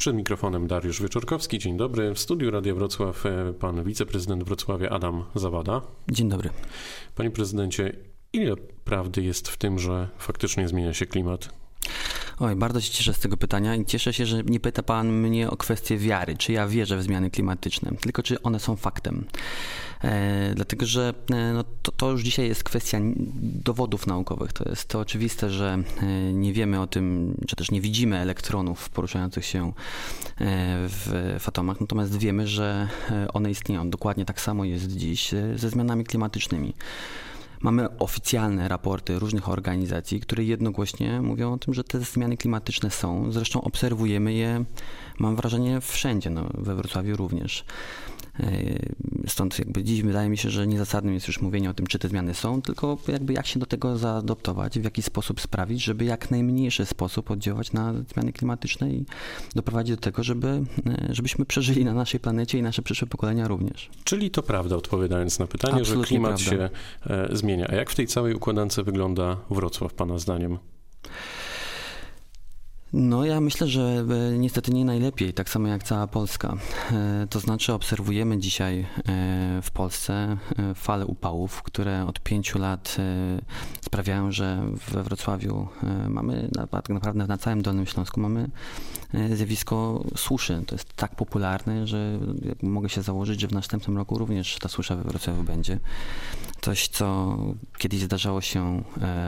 Przed mikrofonem Dariusz Wieczorkowski. Dzień dobry. W studiu Radia Wrocław e, pan wiceprezydent Wrocławia Adam Zawada. Dzień dobry. Panie prezydencie, ile prawdy jest w tym, że faktycznie zmienia się klimat? Oj, bardzo się cieszę z tego pytania i cieszę się, że nie pyta Pan mnie o kwestię wiary, czy ja wierzę w zmiany klimatyczne, tylko czy one są faktem. E, dlatego, że e, no, to, to, już dzisiaj jest kwestia dowodów naukowych. To jest to oczywiste, że e, nie wiemy o tym, czy też nie widzimy elektronów poruszających się e, w, w atomach, natomiast wiemy, że e, one istnieją. Dokładnie tak samo jest dziś ze zmianami klimatycznymi. Mamy oficjalne raporty różnych organizacji, które jednogłośnie mówią o tym, że te zmiany klimatyczne są. Zresztą obserwujemy je, mam wrażenie, wszędzie, no, we Wrocławiu również. E, stąd jakby dziś wydaje mi się, że niezasadnym jest już mówienie o tym, czy te zmiany są, tylko jakby jak się do tego zaadoptować, w jaki sposób sprawić, żeby jak najmniejszy sposób oddziaływać na zmiany klimatyczne i doprowadzić do tego, żeby, e, żebyśmy przeżyli na naszej planecie i nasze przyszłe pokolenia również. Czyli to prawda, odpowiadając na pytanie, Absolutnie że klimat prawda. się e, zmienia. A jak w tej całej układance wygląda Wrocław, Pana zdaniem? No ja myślę, że e, niestety nie najlepiej, tak samo jak cała Polska. E, to znaczy obserwujemy dzisiaj e, w Polsce fale upałów, które od pięciu lat sprawiają, że we Wrocławiu mamy, tak naprawdę na całym Dolnym Śląsku mamy zjawisko suszy. To jest tak popularne, że mogę się założyć, że w następnym roku również ta susza we Wrocławiu będzie. Coś, co kiedyś zdarzało się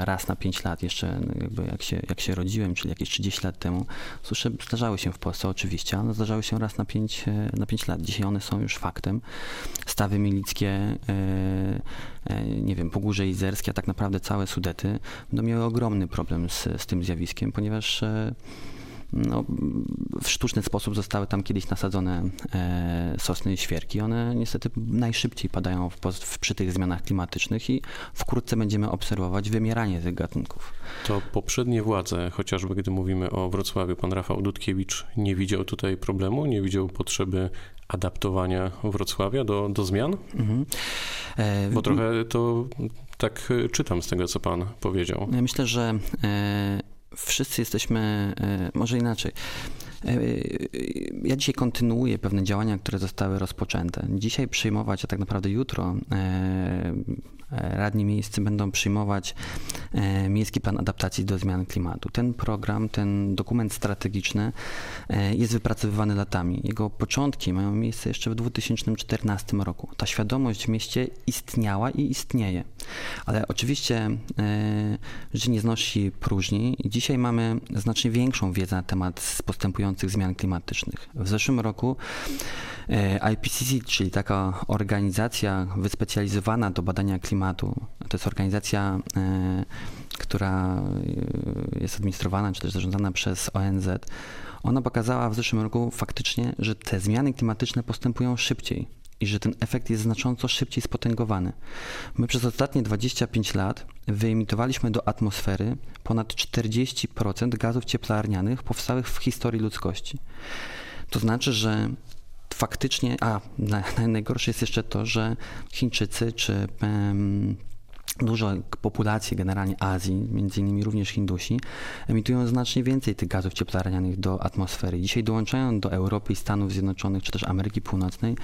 raz na pięć lat, jeszcze jakby jak się, jak się rodziłem, czyli jakieś 30 lat temu. Susze zdarzały się w Polsce oczywiście, ale zdarzały się raz na 5, e, na 5 lat. Dzisiaj one są już faktem. Stawy milickie, e, e, nie wiem, Pogórze Izerskie, a tak naprawdę całe Sudety będą miały ogromny problem z, z tym zjawiskiem, ponieważ no, w sztuczny sposób zostały tam kiedyś nasadzone e, sosny i świerki. One niestety najszybciej padają w, w, przy tych zmianach klimatycznych i wkrótce będziemy obserwować wymieranie tych gatunków. To poprzednie władze, chociażby gdy mówimy o Wrocławiu, pan Rafał Dudkiewicz nie widział tutaj problemu, nie widział potrzeby adaptowania Wrocławia do, do zmian? Mhm. E, Bo trochę to tak czytam z tego, co pan powiedział. Ja myślę, że e, wszyscy jesteśmy, e, może inaczej. E, ja dzisiaj kontynuuję pewne działania, które zostały rozpoczęte. Dzisiaj przyjmować, a tak naprawdę jutro e, radni miejscy będą przyjmować Miejski Plan Adaptacji do Zmian Klimatu. Ten program, ten dokument strategiczny jest wypracowywany latami. Jego początki mają miejsce jeszcze w 2014 roku. Ta świadomość w mieście istniała i istnieje. Ale oczywiście życie nie znosi próżni dzisiaj mamy znacznie większą wiedzę na temat postępujących zmian klimatycznych. W zeszłym roku e, IPCC, czyli taka organizacja wyspecjalizowana do badania klimatu, to jest organizacja, e, która e, jest administrowana czy też zarządzana przez ONZ, ona pokazała w zeszłym roku faktycznie, że te zmiany klimatyczne postępują szybciej i że ten efekt jest znacząco szybciej spotęgowany. My przez ostatnie 25 lat wyemitowaliśmy do atmosfery ponad 40% gazów cieplarnianych powstałych w historii ludzkości. To znaczy, że faktycznie, a najgorsze jest jeszcze to, że Chińczycy czy dużo populacji generalnie Azji, między innymi również Hindusi, emitują znacznie więcej tych gazów cieplarnianych do atmosfery. Dzisiaj dołączają do Europy i Stanów Zjednoczonych, czy też Ameryki Północnej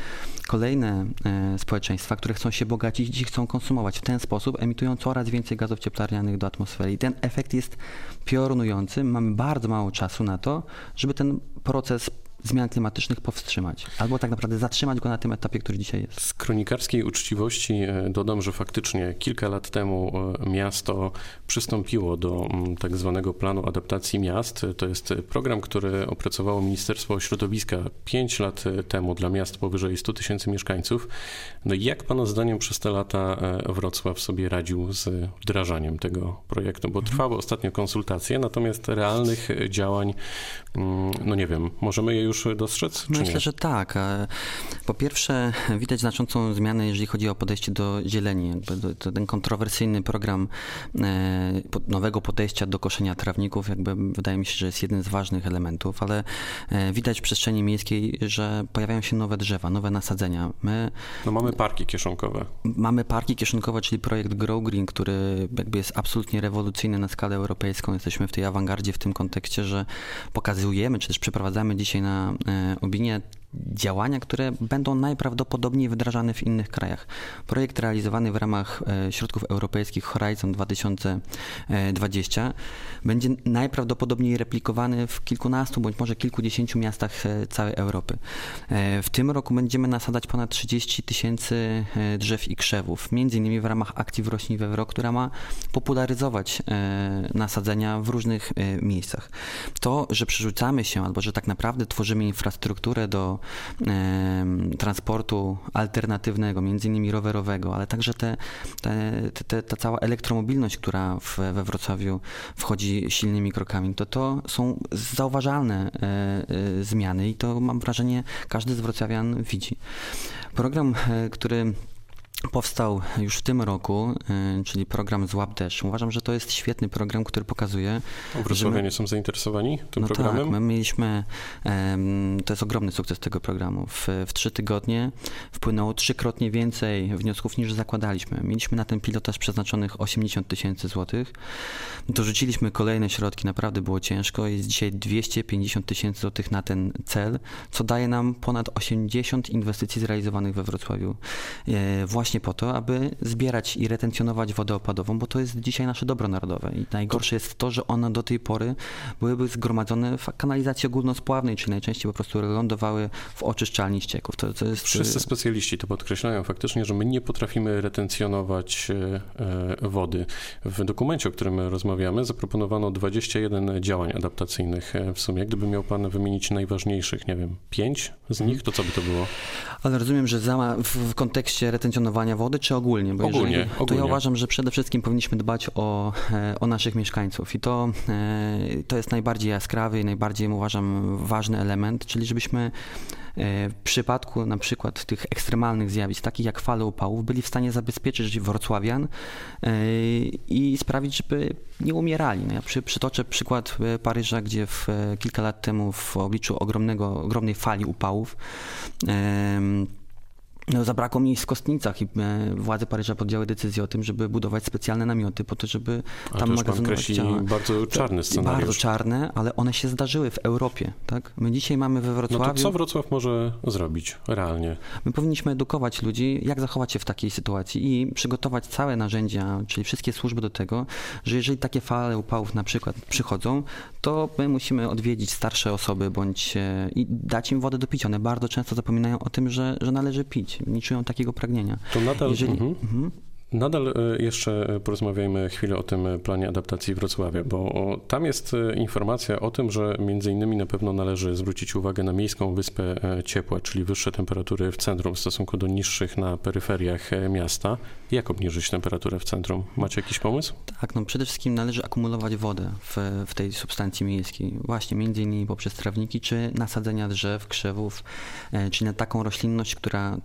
kolejne e, społeczeństwa, które chcą się bogacić i chcą konsumować. W ten sposób emitują coraz więcej gazów cieplarnianych do atmosfery. I ten efekt jest piorunujący. Mamy bardzo mało czasu na to, żeby ten proces zmian klimatycznych powstrzymać, albo tak naprawdę zatrzymać go na tym etapie, który dzisiaj jest. Z kronikarskiej uczciwości e, dodam, że faktycznie kilka lat temu e, miasto przystąpiło do mm, tak zwanego planu adaptacji miast. To jest program, który opracowało Ministerstwo Środowiska 5 lat temu dla miast powyżej 100 tysięcy mieszkańców. No i jak Pana zdaniem przez te lata e, Wrocław sobie radził z wdrażaniem tego projektu? Bo trwały ostatnio konsultacje, natomiast realnych działań, mm, no nie wiem, możemy je już dostrzec? Myślę, nie? że tak. Po pierwsze, widać znaczącą zmianę, jeżeli chodzi o podejście do zieleni. Ten kontrowersyjny program e, nowego podejścia do koszenia trawników, jakby wydaje mi się, że jest jeden z ważnych elementów, ale e, widać w przestrzeni miejskiej, że pojawiają się nowe drzewa, nowe nasadzenia. My no mamy parki kieszonkowe. Mamy parki kieszonkowe, czyli projekt Grow Green, który jakby jest absolutnie rewolucyjny na skalę europejską. Jesteśmy w tej awangardzie w tym kontekście, że pokazujemy, czy też przeprowadzamy dzisiaj na na opinię działania, które będą najprawdopodobniej wdrażane w innych krajach. Projekt realizowany w ramach e, środków europejskich Horizon 2020 będzie najprawdopodobniej replikowany w kilkunastu bądź może kilkudziesięciu miastach e, całej Europy. E, w tym roku będziemy nasadzać ponad 30 tysięcy drzew i krzewów, między innymi w ramach akcji w roślin we wrok, która ma popularyzować nasadzenia w różnych miejscach. To, że przerzucamy się albo że tak naprawdę tworzymy infrastrukturę do transportu alternatywnego, między innymi rowerowego, ale także te, te, te, ta cała elektromobilność, która w, we Wrocławiu wchodzi silnymi krokami, to to są zauważalne e, e, zmiany i to mam wrażenie każdy z wrocławian widzi. Program, e, który powstał już w tym roku, y, czyli program Złap Deszcz. Uważam, że to jest świetny program, który pokazuje... Wrocławianie my... są zainteresowani tym no programem? tak, my mieliśmy... To jest ogromny sukces tego programu. W, w trzy tygodnie wpłynęło trzykrotnie więcej wniosków niż zakładaliśmy. Mieliśmy na ten pilotaż przeznaczonych 80 tysięcy złotych. Dorzuciliśmy kolejne środki, naprawdę było ciężko. Jest dzisiaj 250 tysięcy złotych na ten cel, co daje nam ponad 80 inwestycji zrealizowanych we Wrocławiu. E, właśnie właśnie po to, aby zbierać i retencjonować wodę opadową, bo to jest dzisiaj nasze dobro narodowe. I najgorsze jest to, że one do tej pory byłyby zgromadzone w kanalizacji ogólnospławnej, czyli najczęściej po prostu lądowały w oczyszczalni ścieków. To, to jest... Wszyscy specjaliści to podkreślają faktycznie, że my nie potrafimy retencjonować e, e, wody. W dokumencie, o którym rozmawiamy, zaproponowano 21 działań adaptacyjnych e, w sumie. Gdyby miał Pan wymienić najważniejszych, nie wiem, pięć z nich, to co by to było? Ale rozumiem, że w kontekście retencjonowania wody, czy ogólnie? Bo ogólnie, jeżeli, ogólnie. To ja uważam, że przede wszystkim powinniśmy dbać o, e, o naszych mieszkańców i to, e, to jest najbardziej jaskrawy i najbardziej uważam ważny element, czyli żebyśmy e, w przypadku na przykład tych ekstremalnych zjawisk, takich jak fale upałów, byli w stanie zabezpieczyć wrocławian i sprawić, żeby nie umierali. No ja przy, przytoczę przykład Paryża, gdzie w, kilka lat temu w obliczu ogromnego, ogromnej fali upałów no, zabrakło miejsc w Kostnicach i e, władze Paryża podjęły decyzję o tym, żeby budować specjalne namioty po to, żeby tam to magazynować ciała. bardzo czarny scenariusz. Bardzo czarne, ale one się zdarzyły w Europie. Tak? My dzisiaj mamy we Wrocławiu... No to co Wrocław może zrobić realnie? My powinniśmy edukować ludzi, jak zachować się w takiej sytuacji i przygotować całe narzędzia, czyli wszystkie służby do tego, że jeżeli takie fale upałów na przykład przychodzą, to my musimy odwiedzić starsze osoby bądź e, i dać im wodę do picia. One bardzo często zapominają o tym, że, że należy pić nie czują takiego pragnienia. To nadal... Jeżeli, mhm. Mhm. Nadal e, jeszcze porozmawiajmy chwilę o tym planie adaptacji Wrocławia, bo tam jest e, informacja o tym, że między innymi na pewno należy zwrócić uwagę na miejską wyspę e, ciepła, czyli wyższe temperatury w centrum w stosunku do niższych na peryferiach miasta. Jak obniżyć temperaturę w centrum? Macie jakiś pomysł? Tak, no przede wszystkim należy akumulować wodę w, w tej substancji miejskiej, właśnie między innymi poprzez trawniki czy nasadzenia drzew, krzewów, czyli na taką roślinność, która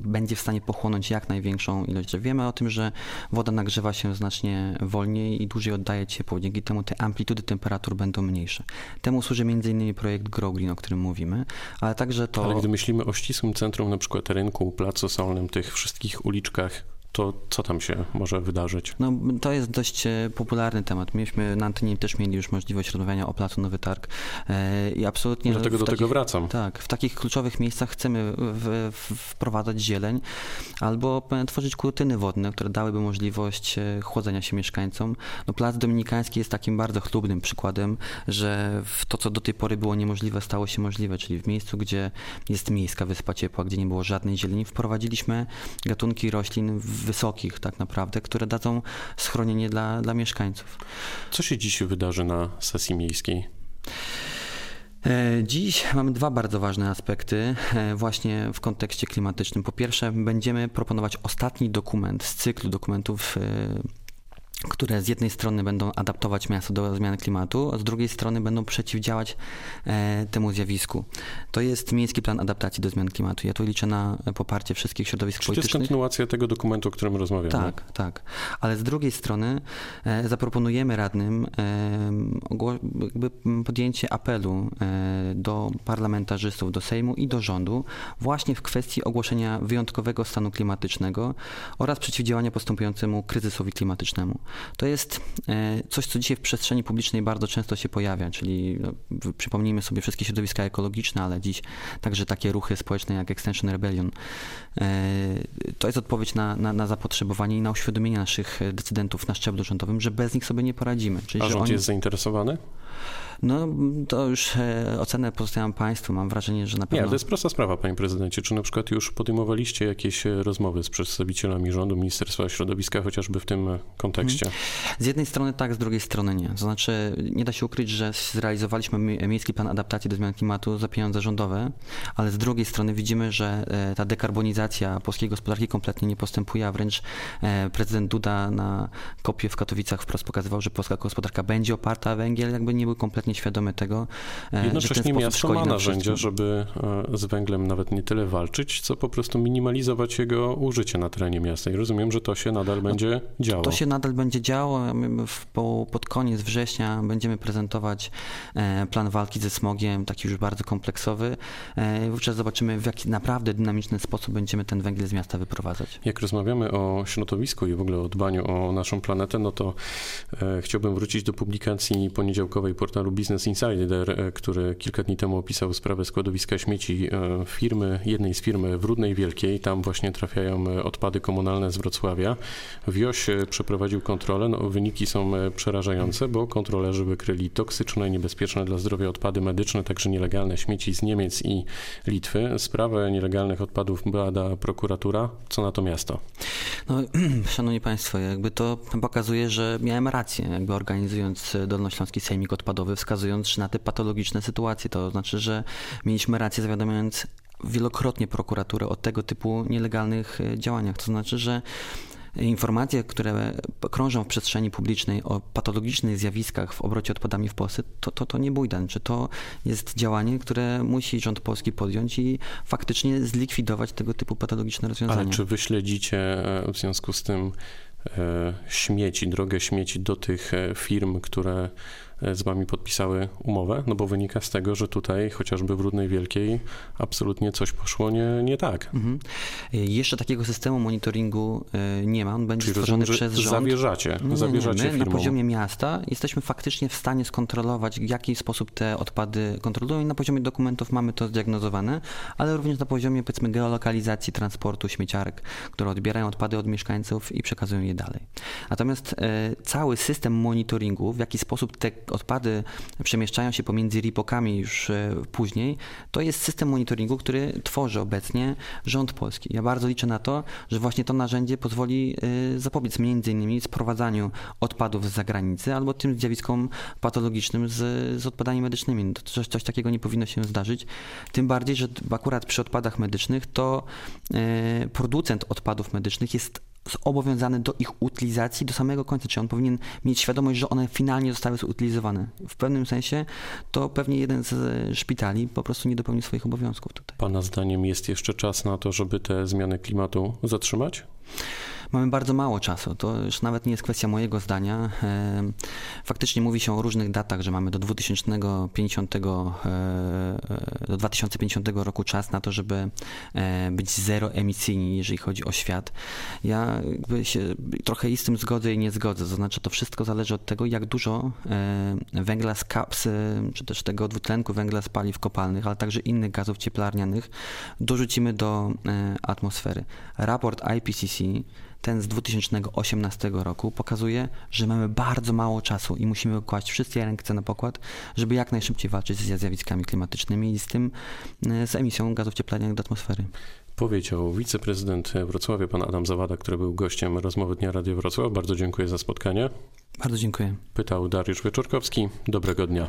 będzie w stanie pochłonąć jak największą ilość wiemy o tym, że woda nagrzewa się znacznie wolniej i dłużej oddaje ciepło. Dzięki temu te amplitudy temperatur będą mniejsze. Temu służy m.in. projekt Grow Green, o którym mówimy, ale także to... Ale gdy myślimy o ścisłym centrum, na przykład rynku, placu solnym, tych wszystkich uliczkach, to co tam się może wydarzyć? No, to jest dość e, popularny temat. Mieliśmy na antenie też mieli już możliwość rozmawiania o placu Nowy Targ e, i absolutnie... Dlatego do takich, tego wracam. Tak, w takich kluczowych miejscach chcemy w, w, wprowadzać zieleń albo e, tworzyć kurtyny wodne, które dałyby możliwość chłodzenia się mieszkańcom. No, plac Dominikański jest takim bardzo chlubnym przykładem, że to, co do tej pory było niemożliwe, stało się możliwe, czyli w miejscu, gdzie jest miejska wyspa ciepła, gdzie nie było żadnej zieleni, wprowadziliśmy gatunki roślin w wysokich tak naprawdę, które dadzą schronienie dla, dla mieszkańców. Co się dziś wydarzy na sesji miejskiej? E, dziś mamy dwa bardzo ważne aspekty e, właśnie w kontekście klimatycznym. Po pierwsze, będziemy proponować ostatni dokument z cyklu dokumentów e, które z jednej strony będą adaptować miasto do zmiany klimatu, a z drugiej strony będą przeciwdziałać e, temu zjawisku. To jest Miejski Plan Adaptacji do Zmian Klimatu. Ja tu liczę na poparcie wszystkich środowisk Czy politycznych. to jest kontynuacja tego dokumentu, o którym rozmawiamy? Tak, tak. Ale z drugiej strony e, zaproponujemy radnym e, podjęcie apelu e, do parlamentarzystów, do Sejmu i do rządu właśnie w kwestii ogłoszenia wyjątkowego stanu klimatycznego oraz przeciwdziałania postępującemu kryzysowi klimatycznemu. To jest e, coś, co dzisiaj w przestrzeni publicznej bardzo często się pojawia, czyli no, przypomnijmy sobie wszystkie środowiska ekologiczne, ale dziś także takie ruchy społeczne jak Extension Rebellion. E, to jest odpowiedź na, na, na zapotrzebowanie i na uświadomienie naszych decydentów na szczeblu rządowym, że bez nich sobie nie poradzimy. Czyli, A rząd oni... jest zainteresowany? No to już e, ocenę pozostawiam Państwu. Mam wrażenie, że na pewno... Nie, to jest prosta sprawa, Panie Prezydencie. Czy na przykład już podejmowaliście jakieś e, rozmowy z przedstawicielami rządu, Ministerstwa Środowiska, chociażby w tym e, kontekście? Mhm. Z jednej strony tak, z drugiej strony nie. To znaczy, nie da się ukryć, że zrealizowaliśmy Miejski Plan Adaptacji do Zmian Klimatu za pieniądze rządowe, ale z drugiej strony widzimy, że ta dekarbonizacja polskiej gospodarki kompletnie nie postępuje, a wręcz prezydent Duda na kopie w Katowicach wprost pokazywał, że polska gospodarka będzie oparta o węgiel, jakby nie był kompletnie świadomy tego, e, Jednocześnie że miasto ma narzędzia, żeby e, z węglem nawet nie tyle walczyć, co po prostu minimalizować jego użycie na terenie miasta. I rozumiem, że to się nadal będzie działo. To się nadal będzie działo. My po, pod koniec września będziemy prezentować e, plan walki ze smogiem, taki już bardzo kompleksowy. Wówczas zobaczymy, w jaki naprawdę dynamiczny sposób będziemy ten węgiel z miasta wyprowadzać. Jak rozmawiamy o środowisku i w ogóle o dbaniu o naszą planetę, no to chciałbym wrócić do publikacji poniedziałkowej portalu Business Insider, e, który kilka dni temu opisał sprawę składowiska śmieci e, firmy, jednej z firm w Rudnej Wielkiej. Tam właśnie trafiają e, odpady komunalne z Wrocławia. Wioś przeprowadził kontrolę. No, wyniki są przerażające, bo kontrolerzy wykryli toksyczne, niebezpieczne dla zdrowia odpady medyczne, także nielegalne śmieci z Niemiec i Litwy. Sprawę nielegalnych odpadów bada prokuratura. Co na to miasto? No, szanowni Państwo, jakby to pokazuje, że miałem rację, jakby organizując Dolnośląski Sejmik Odpadowy, wskazując na te patologiczne sytuacje. To znaczy, że mieliśmy rację zawiadamiając wielokrotnie prokuraturę o tego typu nielegalnych e, działaniach. To znaczy, że informacje, które krążą w przestrzeni publicznej o patologicznych zjawiskach w obrocie odpadami w Polsce, to, to, to nie bójdan. Czy to jest działanie, które musi rząd polski podjąć i faktycznie zlikwidować tego typu patologiczne rozwiązania. Ale czy wy śledzicie e, w związku z tym e, śmieci, drogę śmieci do tych firm, które z wami podpisały umowę, no bo wynika z tego, że tutaj chociażby w Rudnej Wielkiej absolutnie coś poszło nie, nie tak. Mhm. Jeszcze takiego systemu monitoringu e, nie ma, on będzie Czyli stworzony rozumiem, przez rząd. Zawierzacie, nie, zawierzacie nie, nie. My na poziomie miasta jesteśmy faktycznie w stanie skontrolować, w jaki sposób te odpady kontrolują i na poziomie dokumentów mamy to zdiagnozowane, ale również na poziomie powiedzmy geolokalizacji transportu śmieciarek, które odbierają odpady od mieszkańców i przekazują je dalej. Natomiast e, cały system monitoringu, w jaki sposób te odpady przemieszczają się pomiędzy ripokami już e, później, to jest system monitoringu, który tworzy obecnie rząd polski. Ja bardzo liczę na to, że właśnie to narzędzie pozwoli e, zapobiec między innymi sprowadzaniu odpadów z zagranicy albo tym zjawiskom patologicznym z, z odpadami medycznymi. To coś, coś takiego nie powinno się zdarzyć. Tym bardziej, że akurat przy odpadach medycznych to e, producent odpadów medycznych jest zobowiązany do ich utylizacji do samego końca, czy on powinien mieć świadomość, że one finalnie zostały zutylizowane. W pewnym sensie to pewnie jeden z szpitali po prostu nie dopełnił swoich obowiązków tutaj. Pana zdaniem jest jeszcze czas na to, żeby te zmiany klimatu zatrzymać? Mamy bardzo mało czasu. To już nawet nie jest kwestia mojego zdania. Faktycznie mówi się o różnych datach, że mamy do 2050, e, do 2050 roku czas na to, żeby e, być zeroemisyjni, jeżeli chodzi o świat. Ja się trochę i z tym zgodzę i nie zgodzę. To znaczy, to wszystko zależy od tego, jak dużo e, węgla z kaps, czy też tego dwutlenku węgla z paliw kopalnych, ale także innych gazów cieplarnianych dorzucimy do atmosfery. Raport IPCC ten z 2018 roku pokazuje, że mamy bardzo mało czasu i musimy kłaść wszystkie ręce na pokład, żeby jak najszybciej walczyć ze zjawiskami klimatycznymi i z tym, e, z emisją gazów cieplarnianych do atmosfery. Powiedział wiceprezydent Wrocławia, pan Adam Zawada, który był gościem rozmowy Dnia Radio Wrocław. Bardzo dziękuję za spotkanie. Bardzo dziękuję. Pytał Dariusz Wieczorkowski. Dobrego dnia.